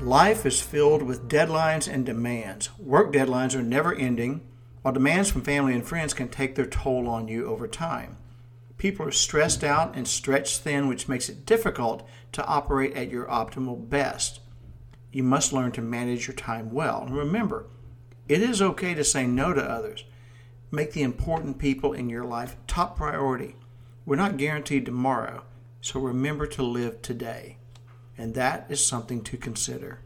Life is filled with deadlines and demands. Work deadlines are never ending, while demands from family and friends can take their toll on you over time. People are stressed out and stretched thin, which makes it difficult to operate at your optimal best. You must learn to manage your time well. And remember, it is okay to say no to others. Make the important people in your life top priority. We're not guaranteed tomorrow, so remember to live today. And that is something to consider.